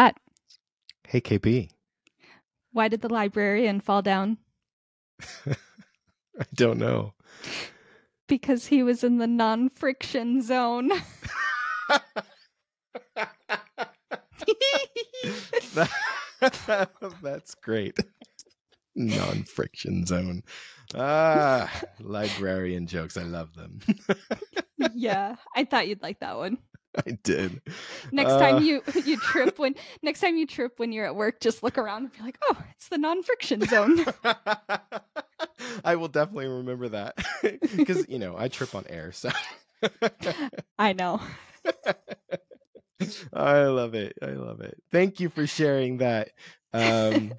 Scott. Hey, KP. Why did the librarian fall down? I don't know. Because he was in the non friction zone. That's great. Non friction zone. Ah, librarian jokes. I love them. yeah, I thought you'd like that one. I did. Next uh, time you you trip when next time you trip when you're at work, just look around and be like, "Oh, it's the non-friction zone." I will definitely remember that because you know I trip on air, so I know. I love it. I love it. Thank you for sharing that. Um,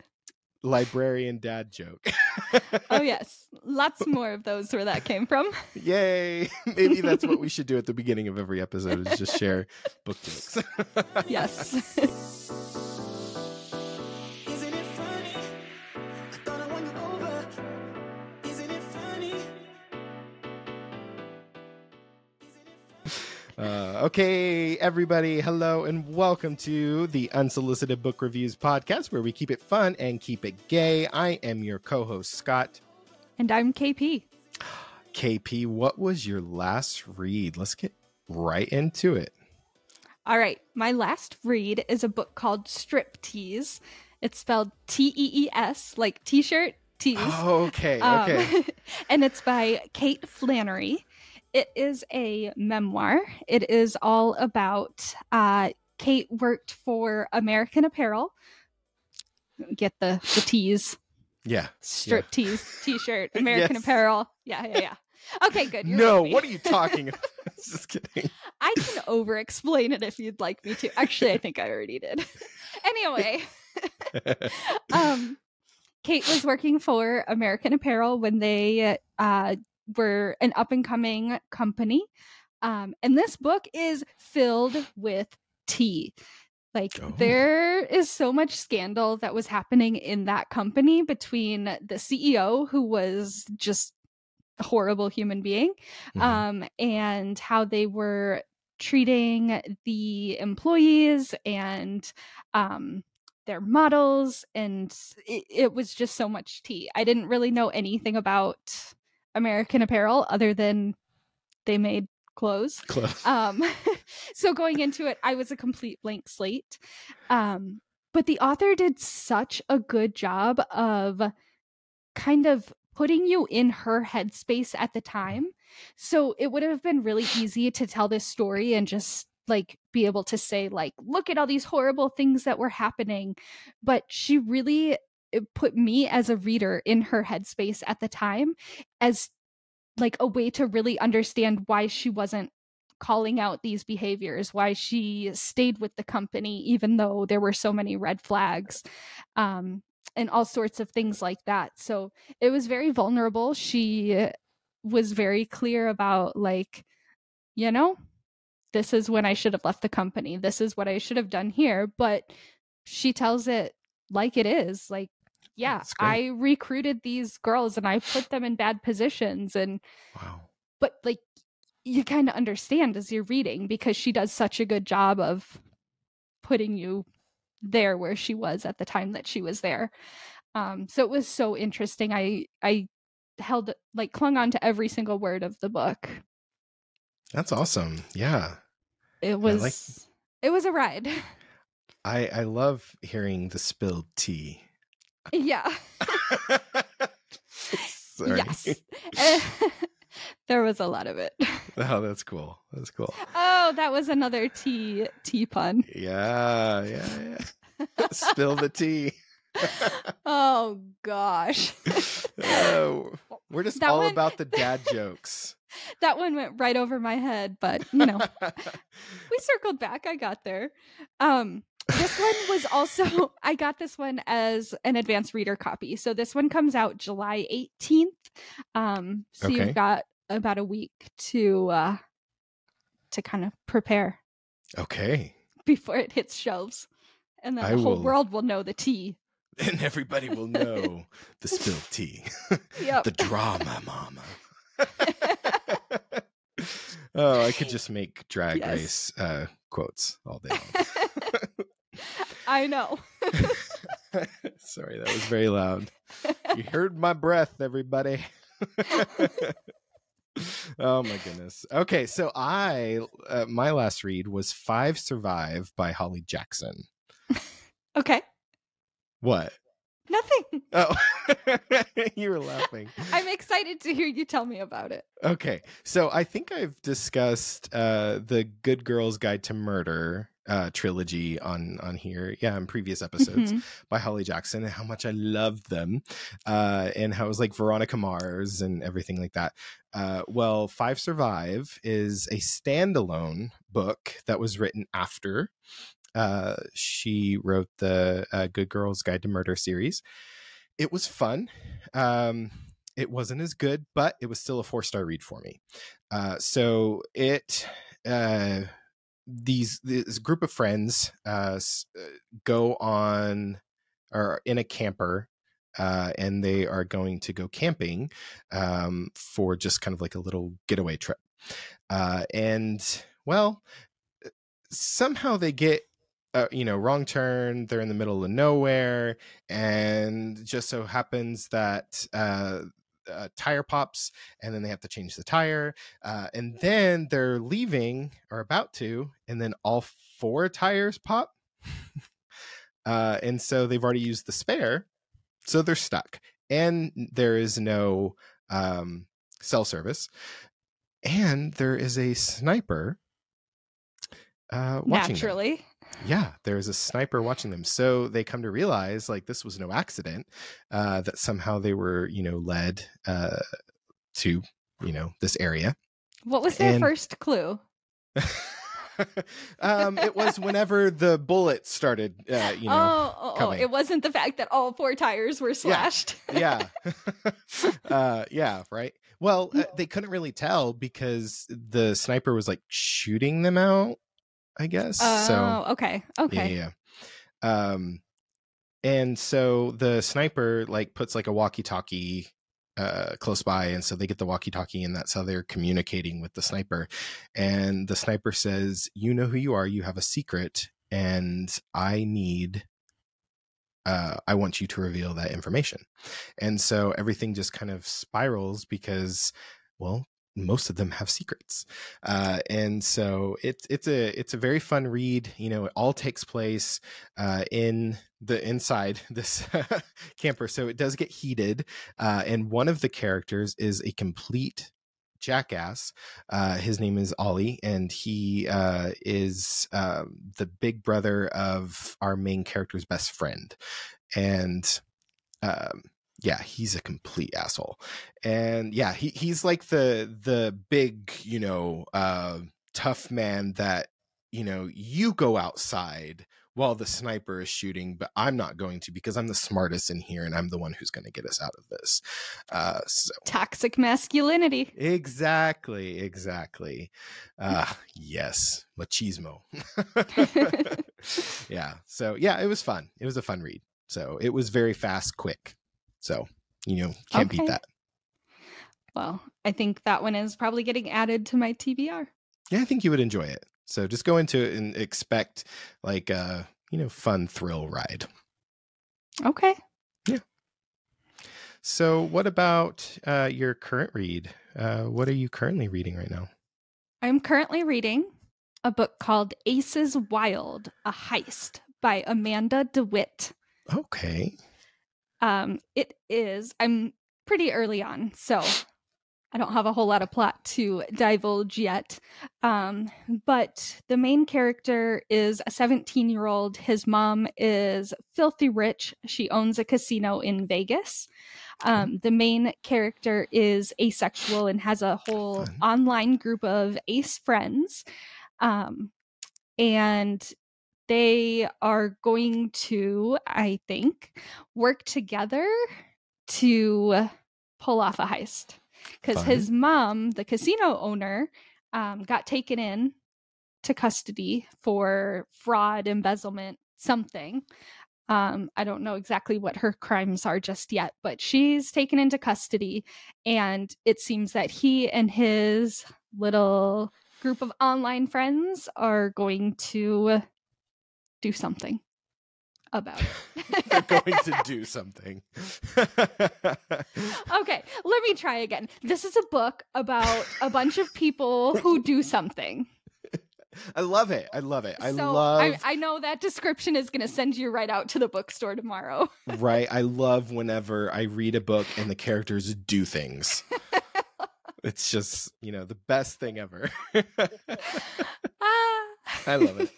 librarian dad joke. oh yes, lots more of those where that came from. Yay! Maybe that's what we should do at the beginning of every episode: is just share book jokes. yes. Uh, okay, everybody, hello and welcome to the Unsolicited Book Reviews podcast, where we keep it fun and keep it gay. I am your co host, Scott. And I'm KP. KP, what was your last read? Let's get right into it. All right, my last read is a book called Strip Tees. It's spelled T E E S, like t shirt, tease. Oh, okay, okay. Um, and it's by Kate Flannery. It is a memoir. It is all about uh, Kate worked for American Apparel. Get the the tease. Yeah. Strip yeah. tease t-shirt, American yes. Apparel. Yeah, yeah, yeah. Okay, good. You're no, what are you talking about? Just kidding. I can over explain it if you'd like me to. Actually, I think I already did. anyway. um Kate was working for American Apparel when they uh, were an up and coming company. Um, and this book is filled with tea. Like oh. there is so much scandal that was happening in that company between the CEO who was just a horrible human being mm-hmm. um, and how they were treating the employees and um, their models and it, it was just so much tea. I didn't really know anything about American Apparel other than they made clothes. Clothes. Um, so going into it, I was a complete blank slate. Um, but the author did such a good job of kind of putting you in her headspace at the time. So it would have been really easy to tell this story and just like be able to say like look at all these horrible things that were happening but she really put me as a reader in her headspace at the time as like a way to really understand why she wasn't calling out these behaviors why she stayed with the company even though there were so many red flags um, and all sorts of things like that. So it was very vulnerable. She was very clear about like you know this is when i should have left the company. This is what i should have done here. But she tells it like it is like yeah, I recruited these girls and I put them in bad positions and wow. But like you kind of understand as you're reading because she does such a good job of putting you there where she was at the time that she was there. Um so it was so interesting. I I held like clung on to every single word of the book. That's awesome. Yeah. It was like... it was a ride. I I love hearing the spilled tea yeah. yes. there was a lot of it. Oh, that's cool. That's cool. Oh, that was another tea tea pun. Yeah, yeah, yeah. Spill the tea. oh gosh. oh, we're just that all one... about the dad jokes. that one went right over my head, but you know, we circled back. I got there. Um, this one was also I got this one as an advanced reader copy. So this one comes out July 18th. Um so okay. you've got about a week to uh to kind of prepare. Okay. Before it hits shelves. And then I the whole will... world will know the tea. And everybody will know the spilled tea. Yep. the drama, mama. oh, I could just make drag yes. race uh, quotes all day long. I know. Sorry, that was very loud. You heard my breath, everybody. oh my goodness. Okay, so I uh, my last read was Five Survive by Holly Jackson. okay. What? Nothing. Oh, you were laughing. I'm excited to hear you tell me about it. Okay, so I think I've discussed uh, the Good Girls Guide to Murder uh, trilogy on on here, yeah, in previous episodes Mhm. by Holly Jackson, and how much I loved them, uh, and how it was like Veronica Mars and everything like that. Uh, well, Five Survive is a standalone book that was written after uh, she wrote the uh, Good Girls Guide to Murder series. It was fun. Um, it wasn't as good, but it was still a four star read for me. Uh, so it uh, these this group of friends uh, uh, go on or in a camper. Uh, and they are going to go camping um, for just kind of like a little getaway trip. Uh, and well, somehow they get uh, you know wrong turn they're in the middle of nowhere and just so happens that uh, tire pops and then they have to change the tire uh, and then they're leaving or about to and then all four tires pop. Uh, and so they've already used the spare so they're stuck and there is no um, cell service and there is a sniper uh, watching them. Naturally. yeah there's a sniper watching them. So they come to realize like this was no accident uh that somehow they were you know led uh to you know this area. What was their And- first clue? um it was whenever the bullet started uh you know oh, oh, oh, it wasn't the fact that all four tires were slashed. yeah. Uh yeah right? Well uh, they couldn't really tell because the sniper was like shooting them out i guess Oh, so okay. Okay. Yeah, yeah. Um, and so the sniper like puts like a walkie-talkie uh close by, and so they get the walkie-talkie, and that's how they're communicating with the sniper. And the sniper says, "You know who you are. You have a secret, and I need." Uh, I want you to reveal that information. And so everything just kind of spirals because, well, most of them have secrets. Uh, and so it's it's a it's a very fun read you know it all takes place uh, in the inside this camper. So it does get heated uh, and one of the characters is a complete jackass. Uh, his name is ollie and he uh, is um, the big brother of our main character's best friend. And um, yeah, he's a complete asshole. And yeah, he he's like the the big, you know, uh tough man that, you know, you go outside while the sniper is shooting, but I'm not going to because I'm the smartest in here and I'm the one who's going to get us out of this. Uh so Toxic masculinity. exactly, exactly. Uh yes, machismo. yeah. So yeah, it was fun. It was a fun read. So it was very fast, quick. So, you know, can't beat that. well, I think that one is probably getting added to my TBR. Yeah, I think you would enjoy it. So just go into it and expect like a, you know, fun thrill ride. Okay. Yeah. So what about uh your current read? Uh what are you currently reading right now? I'm currently reading a book called Aces Wild, a heist by Amanda DeWitt. Okay. Um, it is, I'm pretty early on, so I don't have a whole lot of plot to divulge yet. Um, but the main character is a 17 year old. His mom is filthy rich. She owns a casino in Vegas. Um, the main character is asexual and has a whole Fun. online group of ace friends. Um, and they are going to, I think, work together to pull off a heist because his mom, the casino owner, um, got taken in to custody for fraud, embezzlement, something. Um, I don't know exactly what her crimes are just yet, but she's taken into custody, and it seems that he and his little group of online friends are going to do something. about it. They're going to do something. okay, let me try again. This is a book about a bunch of people who do something. I love it. I love it. I so love. I, I know that description is going to send you right out to the bookstore tomorrow. right. I love whenever I read a book and the characters do things. it's just you know the best thing ever. ah. I love it.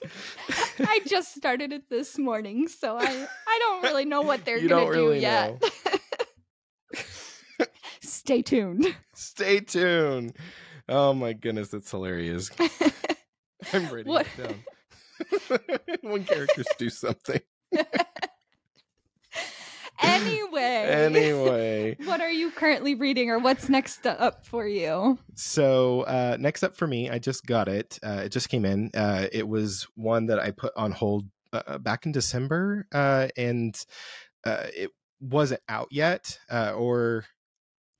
I just started it this morning, so I I don't really know what they're gonna really do yet. Stay tuned. Stay tuned. Oh my goodness, that's hilarious. I'm writing what? it down. when characters do something. Anyway. Anyway. what are you currently reading or what's next up for you? So, uh, next up for me, I just got it. Uh, it just came in. Uh, it was one that I put on hold uh, back in December, uh, and uh, it wasn't out yet, or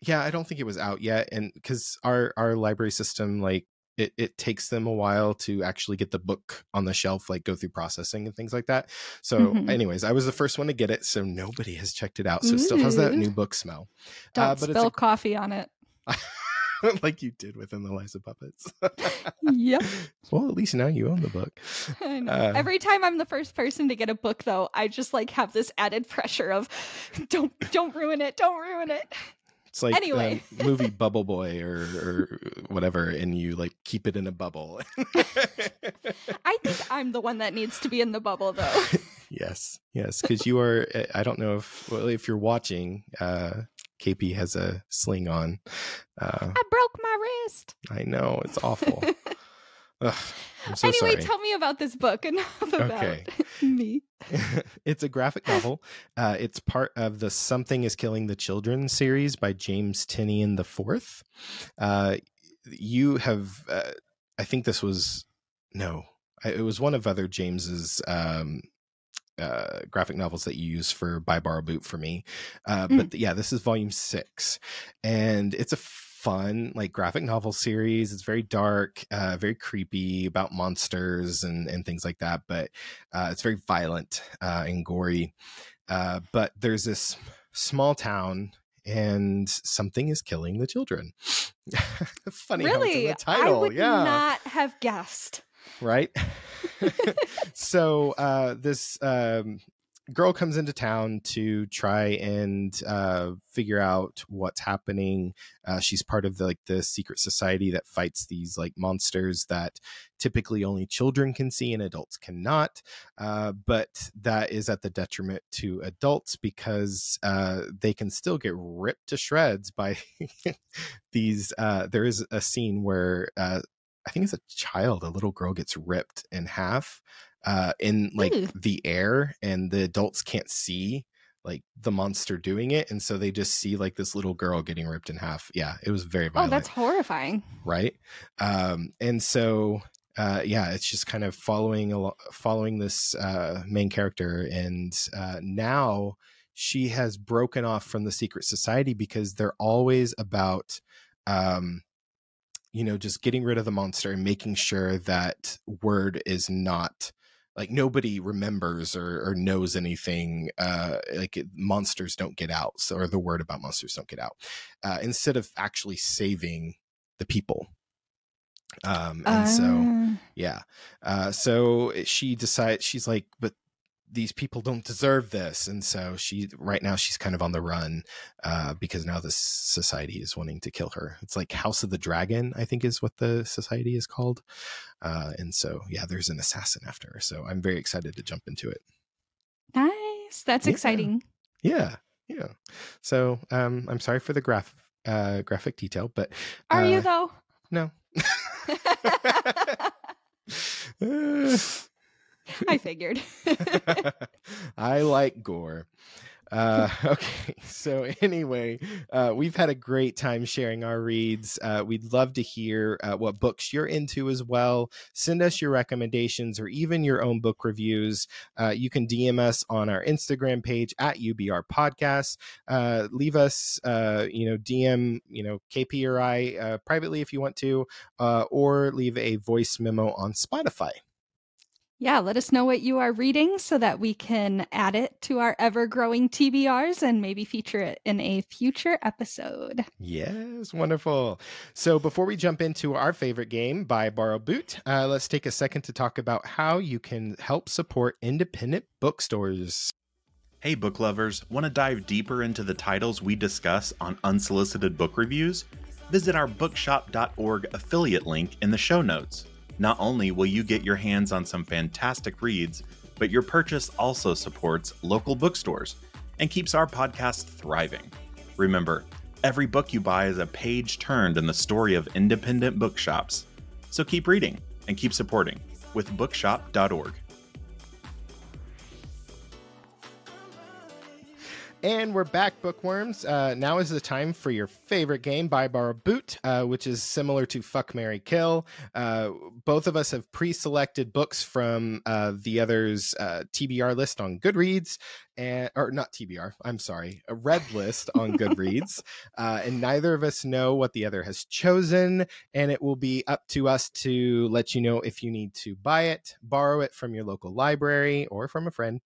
yeah, I don't think it was out yet, and because our our library system like it, it takes them a while to actually get the book on the shelf, like go through processing and things like that. So, mm-hmm. anyways, I was the first one to get it, so nobody has checked it out. So, it still has that new book smell. Don't uh, but spill a- coffee on it. like you did within the Liza puppets. yep. Well, at least now you own the book. Uh, Every time I'm the first person to get a book, though, I just like have this added pressure of, don't don't ruin it, don't ruin it. It's like anyway. the movie Bubble Boy or, or whatever, and you like keep it in a bubble. I think I'm the one that needs to be in the bubble, though. yes, yes, because you are. Eh, I don't know if well, if you're watching. uh KP has a sling on. Uh, I broke my wrist. I know it's awful. Ugh, so anyway, sorry. tell me about this book. Enough about okay. me. it's a graphic novel. Uh, it's part of the "Something Is Killing the Children" series by James Tynion the Fourth. Uh, you have, uh, I think this was no, it was one of other James's um, uh, graphic novels that you use for Buy Borrow Boot for me. Uh, mm. But yeah, this is volume six, and it's a fun like graphic novel series. It's very dark, uh, very creepy about monsters and and things like that. But uh, it's very violent uh, and gory. Uh, but there's this small town and something is killing the children. Funny, really? I would yeah. not have guessed. Right. so uh, this um, girl comes into town to try and uh, figure out what's happening. Uh, she's part of the, like the secret society that fights these like monsters that typically only children can see and adults cannot. Uh, but that is at the detriment to adults because uh, they can still get ripped to shreds by these. Uh, there is a scene where uh, I think it's a child, a little girl gets ripped in half uh, in like Ooh. the air, and the adults can't see like the monster doing it, and so they just see like this little girl getting ripped in half. Yeah, it was very violent. Oh, that's horrifying. Right. Um, and so uh, yeah, it's just kind of following following this uh, main character, and uh, now she has broken off from the secret society because they're always about um, you know just getting rid of the monster and making sure that word is not like nobody remembers or, or knows anything uh, like it, monsters don't get out so, or the word about monsters don't get out uh, instead of actually saving the people. Um and uh... so yeah uh so she decides she's like but these people don't deserve this. And so she right now she's kind of on the run uh, because now this society is wanting to kill her. It's like house of the dragon i think is what the society is called. Uh, and so yeah there's an assassin after her. So i'm very excited to jump into it. Nice. That's yeah. exciting. Yeah. Yeah. So um i'm sorry for the graph uh graphic detail but are you uh, though? no I figured. I like gore. Uh, okay, so anyway, uh, we've had a great time sharing our reads. Uh, we'd love to hear uh, what books you're into as well. Send us your recommendations or even your own book reviews. Uh, you can DM us on our Instagram page at UBR Podcast. Uh, leave us, you know, DM, you know, KP or I privately if you want to, or leave a voice memo on Spotify. Yeah, let us know what you are reading so that we can add it to our ever growing TBRs and maybe feature it in a future episode. Yes, wonderful. So before we jump into our favorite game, Buy Borrow Boot, uh, let's take a second to talk about how you can help support independent bookstores. Hey, book lovers, want to dive deeper into the titles we discuss on unsolicited book reviews? Visit our bookshop.org affiliate link in the show notes. Not only will you get your hands on some fantastic reads, but your purchase also supports local bookstores and keeps our podcast thriving. Remember, every book you buy is a page turned in the story of independent bookshops. So keep reading and keep supporting with bookshop.org. And we're back, bookworms. Uh, now is the time for your favorite game, Buy Borrow Boot, uh, which is similar to Fuck Marry Kill. Uh, both of us have pre-selected books from uh, the other's uh, TBR list on Goodreads, and or not TBR. I'm sorry, a red list on Goodreads, uh, and neither of us know what the other has chosen. And it will be up to us to let you know if you need to buy it, borrow it from your local library or from a friend,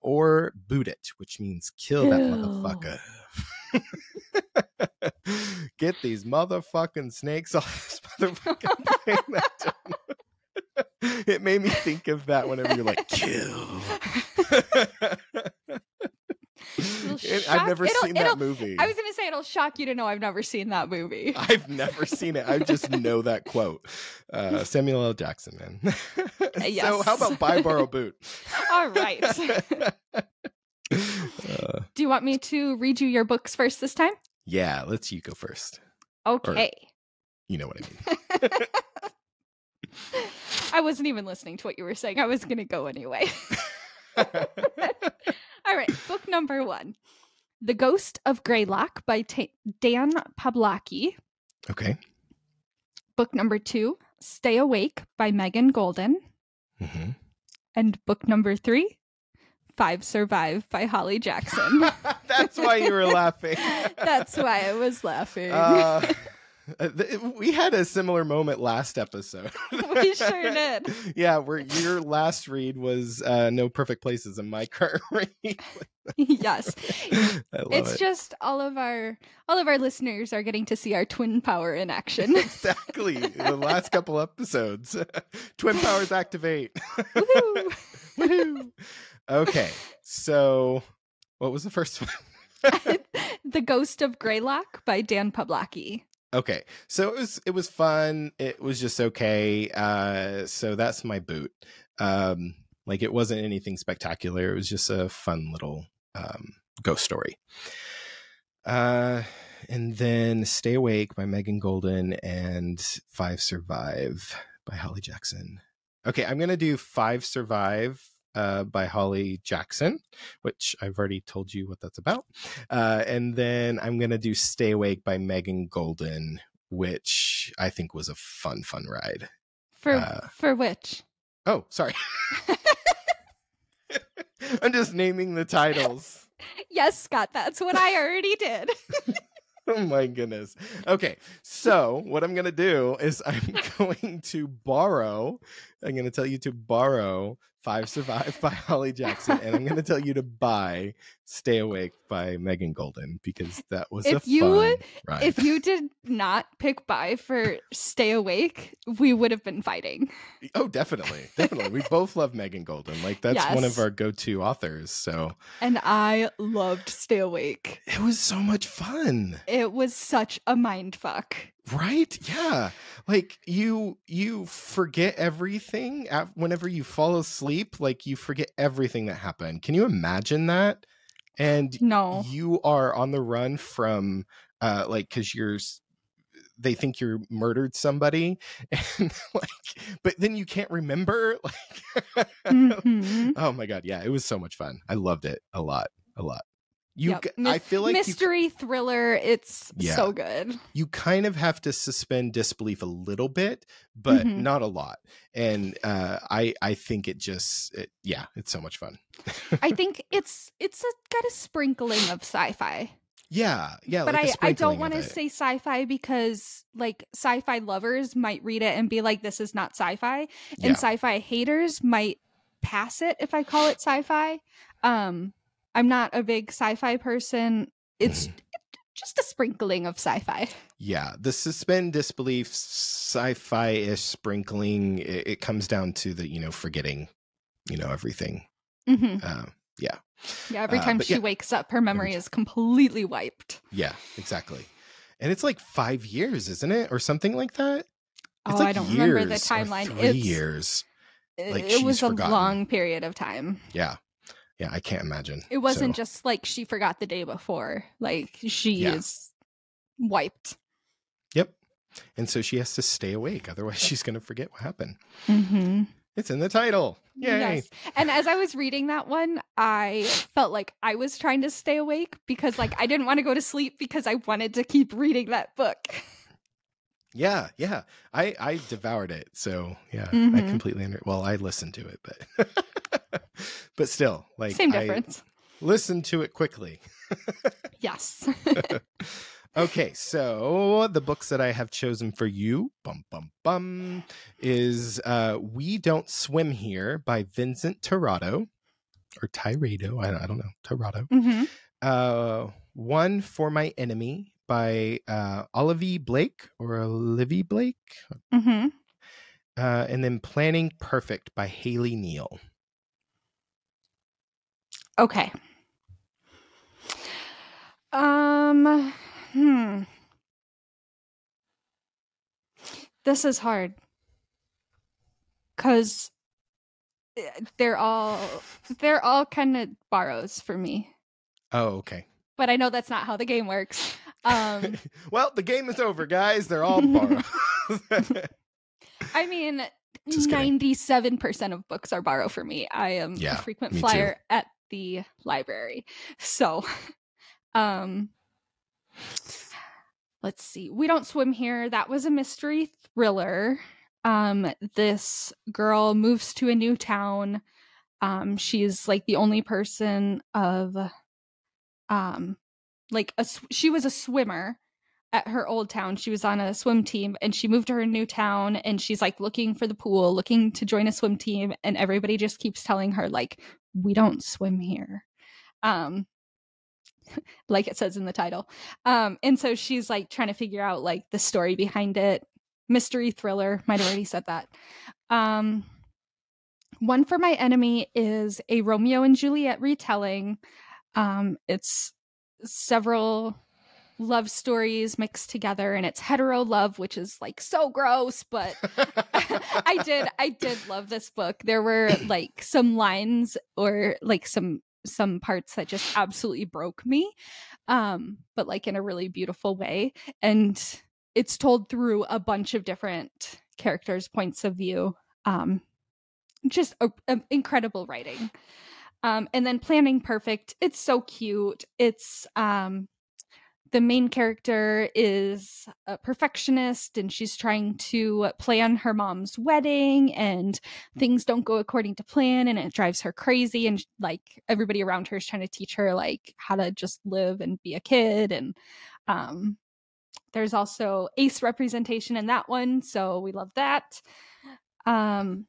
or boot it, which means kill that motherfucker. Get these motherfucking snakes off this motherfucking thing. it made me think of that whenever you're like, kill. I've never it'll, seen it'll, that movie. I was going to say it'll shock you to know I've never seen that movie. I've never seen it. I just know that quote. Uh, Samuel L. Jackson, man. yes. So, how about buy, borrow, boot? All right. Uh, Do you want me to read you your books first this time? yeah, let's you go first. Okay. You know what I mean. I wasn't even listening to what you were saying. I was going to go anyway. All right, book number one The Ghost of Graylock by Ta Dan Poblocki. okay. Book number two Stay Awake by Megan Goldin. hmm And book number three Five Survive by Holly Jackson. That's why you were laughing. That's why I was laughing. Uh, we had a similar moment last episode. we sure did. yeah, where your last read was uh, "No Perfect Places" and my current read. yes. It's it. just all of our all of our listeners are getting to see our twin power in action. exactly the last couple episodes. Twin powers activate. Woohoo! Woohoo. Okay, so what was the first one? the Ghost of Graylock by Dan Poblocki. Okay, so it was it was fun. It was just okay. Uh, so that's my boot. Um, like it wasn't anything spectacular. It was just a fun little um, ghost story. Uh, and then Stay Awake by Megan Goldin and Five Survive by Holly Jackson. Okay, I'm gonna do Five Survive uh, by Holly Jackson, which I've already told you what that's about. Uh, and then I'm gonna do Stay Awake by Megan Goldin, which I think was a fun, fun ride. For Uh, for which? Oh, sorry. I'm just naming the titles. Yes, Scott, that's what I already did. Oh my goodness. Okay, so what I'm gonna do is I'm going to borrow. I'm gonna tell you to borrow Five Survive by Holly Jackson, and I'm gonna tell you to buy Stay Awake by Megan Goldin because that was If a you- fun ride. if you did not pick buy for Stay Awake, we would have been fighting. oh, definitely, definitely. We both love Megan Goldin. Like that's one of our go-to authors. So And I loved Stay Awake. it was so much fun. It was such a mind fuck. Right? Yeah. Like you you forget everything whenever you fall asleep like you forget everything that happened. Can you imagine that? And No. you are on the run from uh like because you're they think you're murdered somebody and like but then you can't remember like Mhm. oh my god. Yeah it was so much fun. I loved it a lot a lot you Yep. i feel like you mystery thriller. It's Yeah. so good. you kind of have to suspend disbelief a little bit but Mhm. not a lot and uh i i think it just it, yeah it's so much fun I think it's it's a, got a sprinkling of sci-fi. yeah yeah but like I, I don't want to say sci-fi because like sci-fi lovers might read it and be like this is not sci-fi and Yeah. sci-fi haters might pass it if I call it sci-fi. Um, I'm not a big sci-fi person. It's just a sprinkling of sci-fi. Yeah, the suspend disbelief, sci-fi-ish sprinkling. It, it comes down to the you know forgetting, you know everything. hmm Uh, yeah, Yeah, every Uh, time but she yeah. wakes up, her memory is completely wiped. yeah, exactly. And it's like five years, isn't it, or something like that? It's oh, like I don't remember the timeline. Three It's years. it, like, it was a forgotten. long period of time. Yeah, yeah. I can't imagine. It wasn't So, just like she forgot the day before. Like she Yeah. is wiped. Yep. And so she has to stay awake, otherwise she's going to forget what happened. Mm-hmm. It's in the title. Yay! Yes. And as I was reading that one, I felt like I was trying to stay awake because like I didn't want to go to sleep because I wanted to keep reading that book. Yeah, yeah. I I devoured it. So yeah, I Mhm. completely under. Well, I listened to it, but but still, like Same I difference. listened to it quickly. Yes. Okay, so the books that I have chosen for you, bum bum bum, is uh "We Don't Swim Here" by Vincent Tirado or Tirado. I, I don't know. Tirado. hmm Uh, "One for My Enemy" by uh Olivia Blake or Olivia Blake. hmm Uh, and then Planning Perfect by Haley Neil. Okay. Um hmm. This is hard. Cuz they're all they're all kind of borrows for me. Oh, okay. But I know that's not how the game works. Um well, the game is over, guys. They're all borrowed. I mean 97% of books are borrow for me. I am Yeah, a frequent me too. flyer at the library. So, um let's see. We don't swim here. That was a mystery thriller. Um this girl moves to a new town. Um she's like the only person of um like a sw- she was a swimmer at her old town. She was on a swim team and she moved to her new town and she's like looking for the pool, looking to join a swim team and everybody just keeps telling her like we don't swim here. Um like it says in the title. Um and so she's like trying to figure out like the story behind it. Mystery thriller, might have already said that. Um one for my enemy is a Romeo and Juliet retelling. Um it's several love stories mixed together and it's hetero love which is like so gross but I did I did love this book. There were like some lines or like some some parts that just absolutely broke me. Um but like in a really beautiful way and it's told through a bunch of different characters points of view. Um just a, a- incredible writing. Um and then planning perfect. It's so cute. It's um the main character is a perfectionist and she's trying to plan her mom's wedding and things don't go according to plan and it drives her crazy and like everybody around her is trying to teach her like how to just live and be a kid and um there's also ace representation in that one so we love that um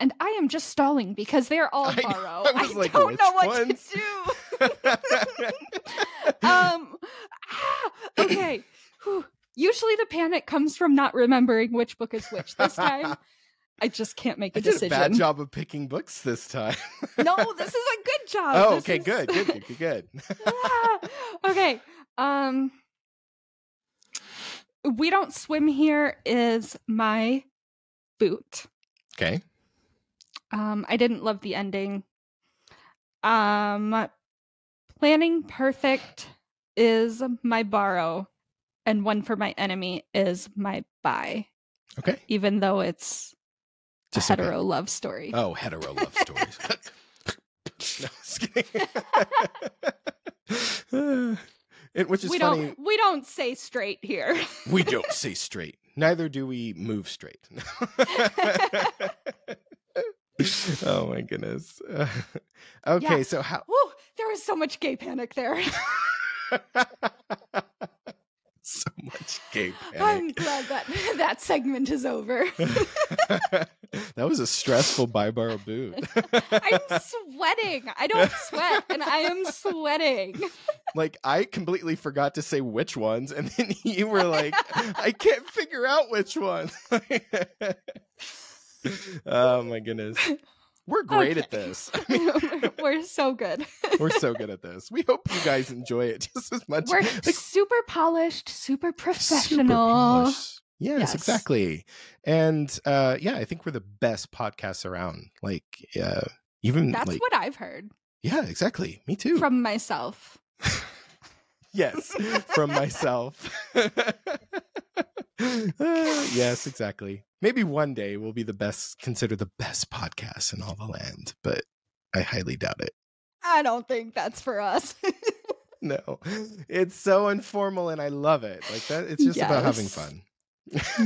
and I am just stalling because they're all I borrow. I was like, don't know what ones?" to do. um ah, okay Whew. usually the panic comes from not remembering which book is which this time i just can't make a I did a decision bad job of picking books this time. no this is a good job oh, This okay, is- good, good, good, good, good. Ah, okay um we don't swim here is my boot okay. Um, I didn't love the ending. Um, planning perfect is my borrow, and one for my enemy is my buy. Okay. Even though it's Just a hetero love story. Oh, hetero love stories. no, just kidding. it, which is we funny. don't we don't say straight here. We don't say straight. Neither do we move straight. Oh my goodness. okay, Yeah. so how Woo, there was so much gay panic there. so much gay panic. I'm glad that that segment is over. that was a stressful borrow boot. I'm sweating. I don't sweat, and I am sweating. like I completely forgot to say which ones, and then you were like, "I can't figure out which ones." oh my goodness, we're great at this. I mean, We're so good. we're so good at this. We hope you guys enjoy it just as much. We're like, super polished, super super professional. polished. Yes, Yes. exactly. And uh yeah, I think we're the best podcasts around. Like uh even That's like what I've heard yeah, exactly. Me too. from myself. yes, from myself. Uh, yes, exactly. Maybe one day we'll be the best considered the best podcast in all the land, but I highly doubt it. I don't think that's for us. No. It's so informal and I love it. Like that it's just about having fun.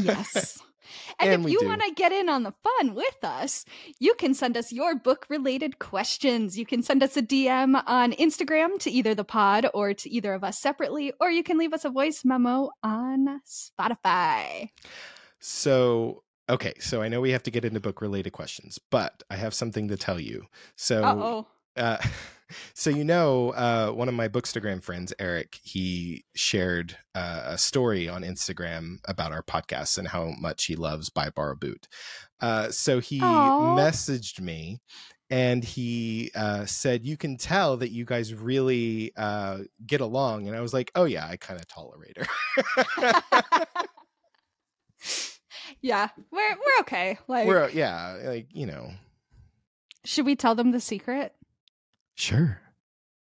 yes. And, And if you want to get in on the fun with us, you can send us your book related questions. You can send us a DM on Instagram to either the pod or to either of us separately, or you can leave us a voice memo on Spotify. So, okay, so I know we have to get into book related questions, but I have something to tell you. So, Uh oh. uh, so you know, uh, one of my Bookstagram friends, Eric, he shared uh, a story on Instagram about our podcast and how much he loves Buy Borrow Boot. Uh, so he Aw. messaged me. And he uh, said, "You can tell that you guys really uh, get along." And I was like, "Oh yeah, I kind of tolerate her." yeah, we're we're okay. Like, We're yeah, like you know, should we tell them the secret? sure.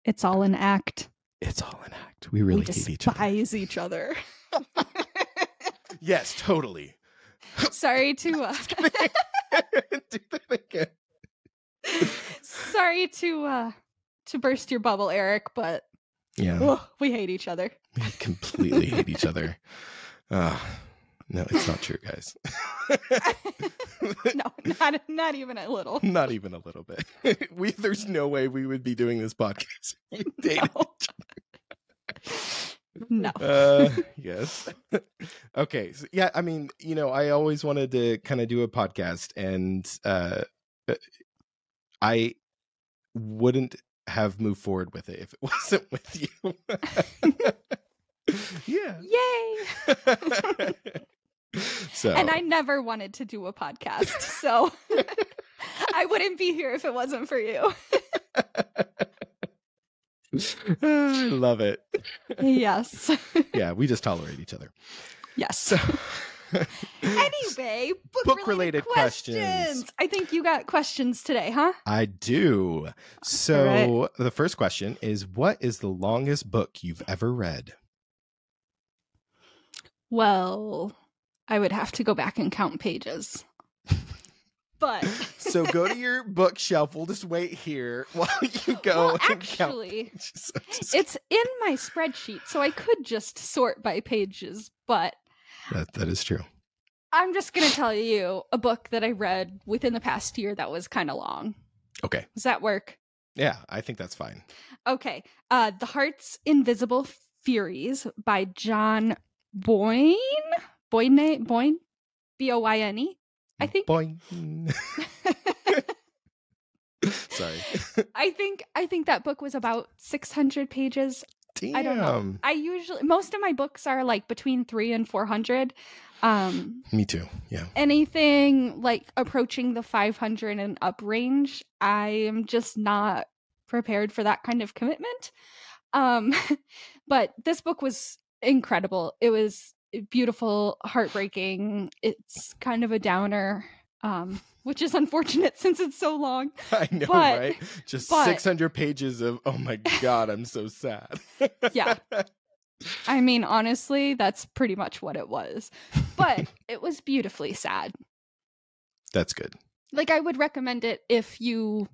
It's all an act. It's all an act. We really we hate each other. despise each other. Yes, totally. Sorry to uh, Do that again. sorry to uh to burst your bubble, Eric, but Yeah, ugh, we hate each other. we completely hate each other. Uh, no, it's not true, guys. no, not not even a little. not even a little bit. we there's no way we would be doing this podcast. No. no. uh yes okay so, yeah i mean you know i always wanted to kind of do a podcast and uh i wouldn't have moved forward with it if it wasn't with you yeah Yay! So And I never wanted to do a podcast, so I wouldn't be here if it wasn't for you. i love it Yes. yeah we just tolerate each other Yes. so Anyway, book, Book-related questions. questions. I think you got questions today, huh? I do. So right. the first question is what is the longest book you've ever read? Well, I would have to go back and count pages. But So go to your bookshelf. We'll just wait here while you go well, and count. actually, pages. Just- it's in my spreadsheet, so I could just sort by pages, but that, that is true. I'm just going to tell you a book that I read within the past year that was kind of long. Okay. Does that work? Yeah, I think that's fine. Okay. Uh The Heart's Invisible Furies by John Boyne. Boyne Boyne? B O Y N E. I think Boing. Sorry. I think I think that book was about 600 pages. Damn. I don't know. I usually most of my books are like between 3 and 400. Um Me too. Yeah. anything like approaching the 500 and up range, I am just not prepared for that kind of commitment. Um, but this book was incredible. It was beautiful, heartbreaking. It's kind of a downer, um, which is unfortunate since it's so long. I know, But- right? Just but- 600 pages of, oh my God, I'm so sad. Yeah. I mean, honestly, that's pretty much what it was. But it was beautifully sad. That's good. Like, I would recommend it if you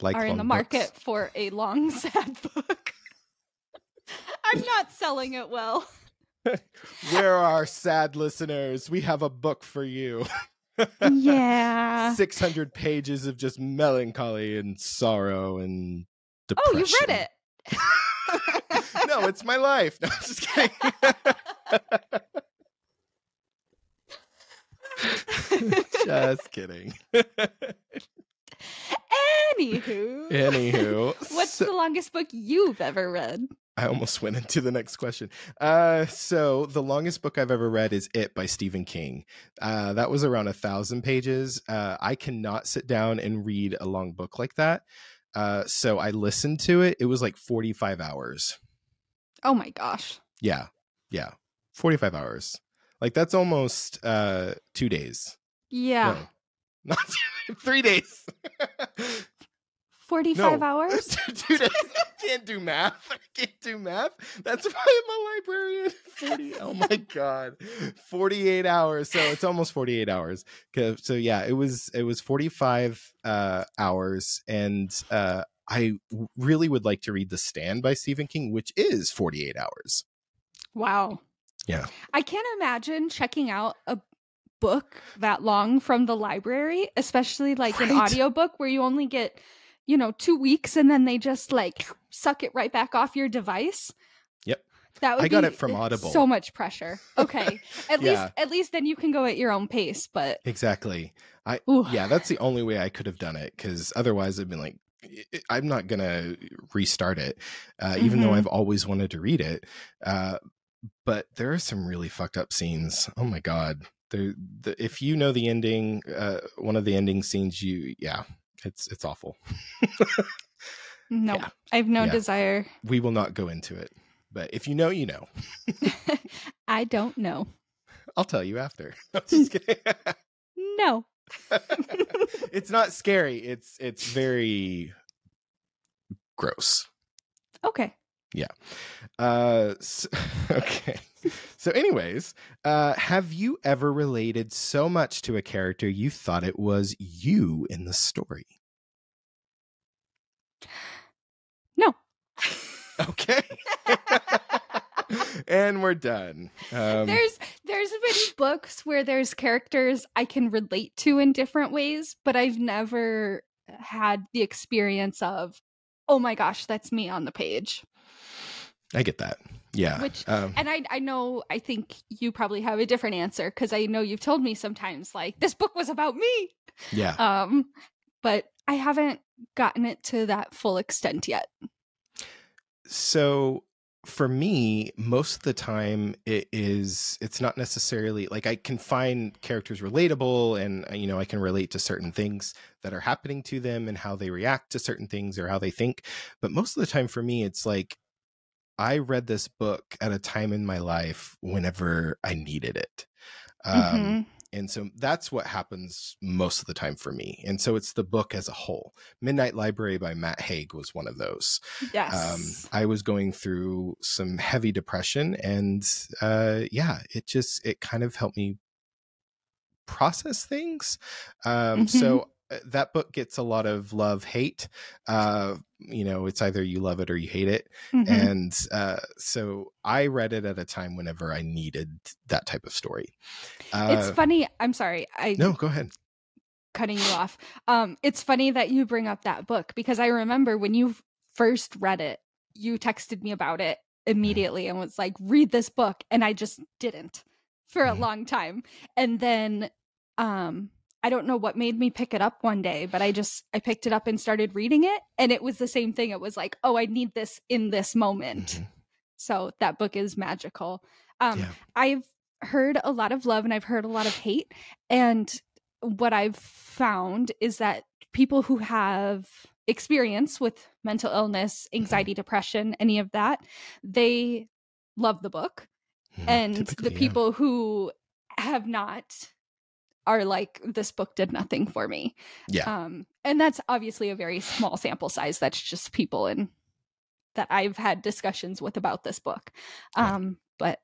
Like are in the market books. for a long, sad book. I'm not selling it well. Where are our sad listeners? We have a book for you. Yeah. 600 pages of just melancholy and sorrow and oh, depression. Oh, you read it. no, it's my life. No, I'm just kidding. just kidding. Anywho, Anywho, what's so- the longest book you've ever read? I almost went into the next question. Uh, so the longest book I've ever read is It by Stephen King. Uh, that was around a thousand pages. Uh, I cannot sit down and read a long book like that. Uh, so I listened to it. It was like 45 hours. Oh my gosh. Yeah. Yeah. 45 hours. Like that's almost uh two days. Yeah. No, not three days. 45 No. hours? days. I can't do math. I can't do math. That's why I'm a librarian. 40. Oh my god. 48 hours. So it's almost 48 hours. So yeah, it was it was 45 uh hours and uh I really would like to read The Stand by Stephen King, which is 48 hours. Wow. Yeah. I can't imagine checking out a book that long from the library, especially like an audiobook where you only get, you know, two weeks and then they just like suck it right back off your device. Yep. That would I got be it from Audible. So much pressure. Okay. At Yeah. least at least then you can go at your own pace, but Exactly. I Ooh. yeah, that's the only way I could have done it because otherwise I'd been like, "I- I'm not gonna restart it, uh, even though Mhm. I've always wanted to read it. Uh, but there are some really fucked up scenes. Oh my god! There, the, if you know the ending, uh, one of the ending scenes, you yeah, it's it's awful. no. Yeah. I have no Yeah. desire. We will not go into it, but if you know, you know. I don't know. I'll tell you after. I'm just kidding. No. it's not scary. It's it's very gross. Okay. Yeah. Uh, s okay. So, anyways, uh, have you ever related so much to a character you thought it was you in the story? No. Okay. and we're done. Um, there's there's been books where there's characters I can relate to in different ways, but I've never had the experience of, oh my gosh, that's me on the page. I get that. Yeah. Which- um, And I I know I think you probably have a different answer because I know you've told me sometimes like this book was about me. yeah. Um, but I haven't gotten it to that full extent yet. so for me most of the time it is it's not necessarily like i can find characters relatable and uh, you know i can relate to certain things that are happening to them and how they react to certain things or how they think but most of the time for me it's like i read this book at a time in my life whenever i needed it um, Mhm. and so that's what happens most of the time for me and so it's the book as a whole midnight library by matt haig was one of those Yes. um, I was going through some heavy depression, and uh, yeah, it just it kind of helped me process things. Um, Mhm. So that book gets a lot of love hate. Uh, you know, it's either you love it or you hate it, Mhm. and uh, so I read it at a time whenever I needed that type of story. Uh, it's funny. I'm sorry. I no, go ahead. cutting you off. Um, it's funny that you bring up that book because I remember when you first read it, you texted me about it immediately and was like, "Read this book," and I just didn't for a Mhm. long time. And then, um, I don't know what made me pick it up one day, but I just I picked it up and started reading it, and it was the same thing. It was like, "Oh, I need this in this moment." Mhm. So that book is magical. Um, Yeah. I've heard a lot of love and I've heard a lot of hate. And what I've found is that people who have experience with mental illness, Mm-hmm. anxiety, depression, any of that, they love the book. Mhm. And the yeah. people who have not are like, this book did nothing for me. yeah, Um, and that's obviously a very small sample size. That's just people in that I've had discussions with about this book. Um, but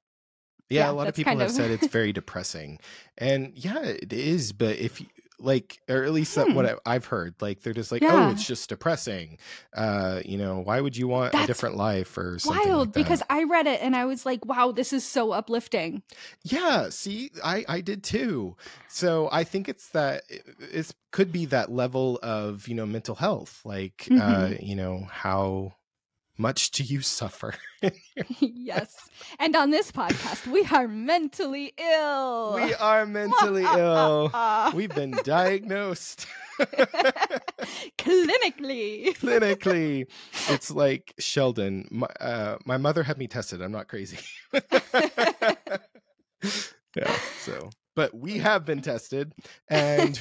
yeah, yeah, a lot of people have of- said it's very depressing and yeah it is but if you like or at least what Hmm. I- i've heard like they're just like oh it's just depressing uh you know why would you want a different life or something wild like because I read it and I was like, wow, this is so uplifting. yeah see i i did too so i think it's that it could be that level of you know mental health like uh Mhm. you know how much do you suffer? yes. And on this podcast, we are mentally ill. we are mentally ill. We've been diagnosed clinically. clinically. It's like Sheldon. My, uh, my mother had me tested. I'm not crazy. yeah. So, but we have been tested, and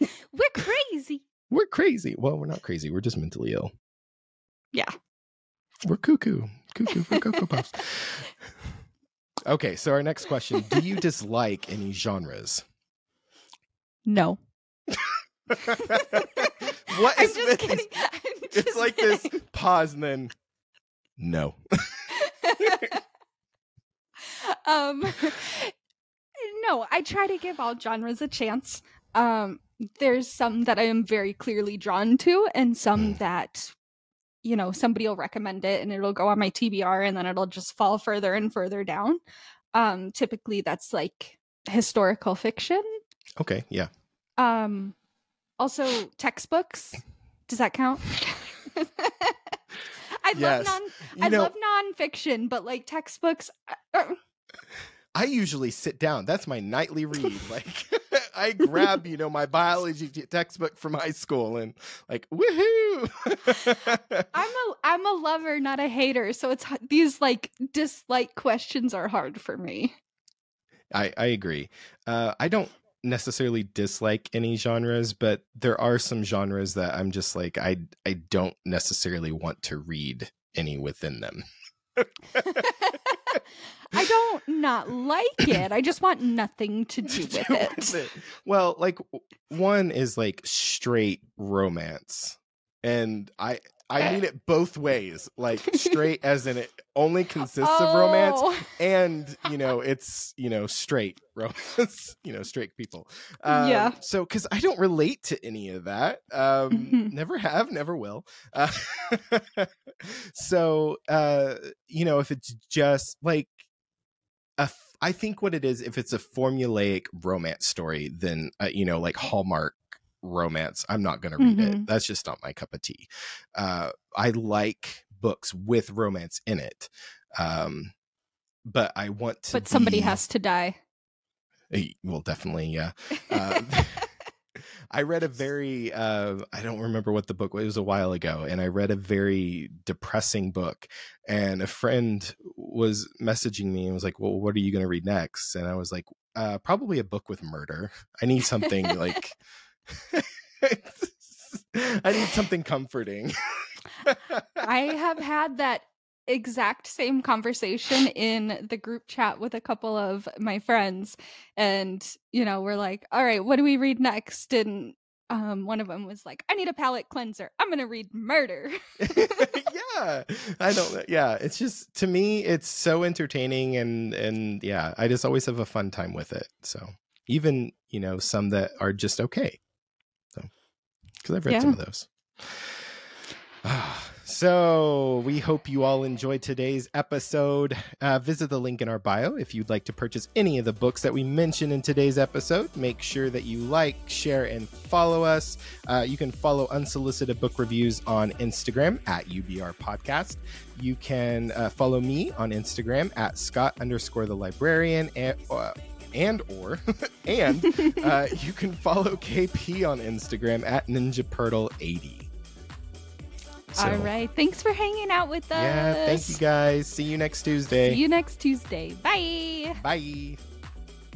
We're crazy. we're crazy. Well, we're not crazy. We're just mentally ill. Yeah. We're cuckoo. Cuckoo for Cocoa Puffs. Okay, so our next question Do you dislike any genres? No. what I'm just this? kidding. It's like this pause and then no. um no i try to give all genres a chance um there's some that i am very clearly drawn to and some Mm. that you know somebody will recommend it and it'll go on my tbr and then it'll just fall further and further down um typically that's like historical fiction Okay, yeah. um also textbooks does that count i Yes. love non You i know, love nonfiction but like textbooks uh, I usually sit down. That's my nightly read. Like I grab, you know, my biology textbook from high school and like woohoo. I'm a I'm a lover, not a hater. So it's these like dislike questions are hard for me. I, I agree. Uh, I don't necessarily dislike any genres, but there are some genres that I'm just like I I don't necessarily want to read any within them. I don't not like it. I just want nothing to do with it. Well, like one is like straight romance, and I I mean it both ways. Like straight as in it only consists of romance, Oh. and you know it's you know straight romance you know straight people um, Yeah. so because i don't relate to any of that um Mhm. never have never will uh, so uh you know if it's just like a i think what it is if it's a formulaic romance story then uh, you know like hallmark romance i'm not gonna read it Mhm. that's just not my cup of tea uh i like books with romance in it um but i want to But somebody be- has to die. Eh, well definitely yeah uh, i read a very uh i don't remember what the book was it was a while ago and i read a very depressing book and a friend was messaging me and was like well what are you going to read next? And i was like uh probably a book with murder. I need something like i need something comforting. I have had that exact same conversation in the group chat with a couple of my friends and you know we're like all right what do we read next? And um one of them was like i need a palate cleanser. I'm gonna read murder. Yeah. I don't yeah it's just to me it's so entertaining and and yeah i just always have a fun time with it so even you know some that are just okay so because i've read some of those. Ah, so we hope you all enjoyed today's episode. Uh, visit the link in our bio if you'd like to purchase any of the books that we mentioned in today's episode. Make sure that you like share and follow us. Uh, you can follow unsolicited book reviews on instagram at ubr podcast. You can uh, follow me on instagram at scott underscore the librarian and uh, and or and uh, you can follow kp on instagram at ninjapirtle80 So, all right. Thanks for hanging out with us yeah thank you guys. See you next tuesday. See you next tuesday. Bye. Bye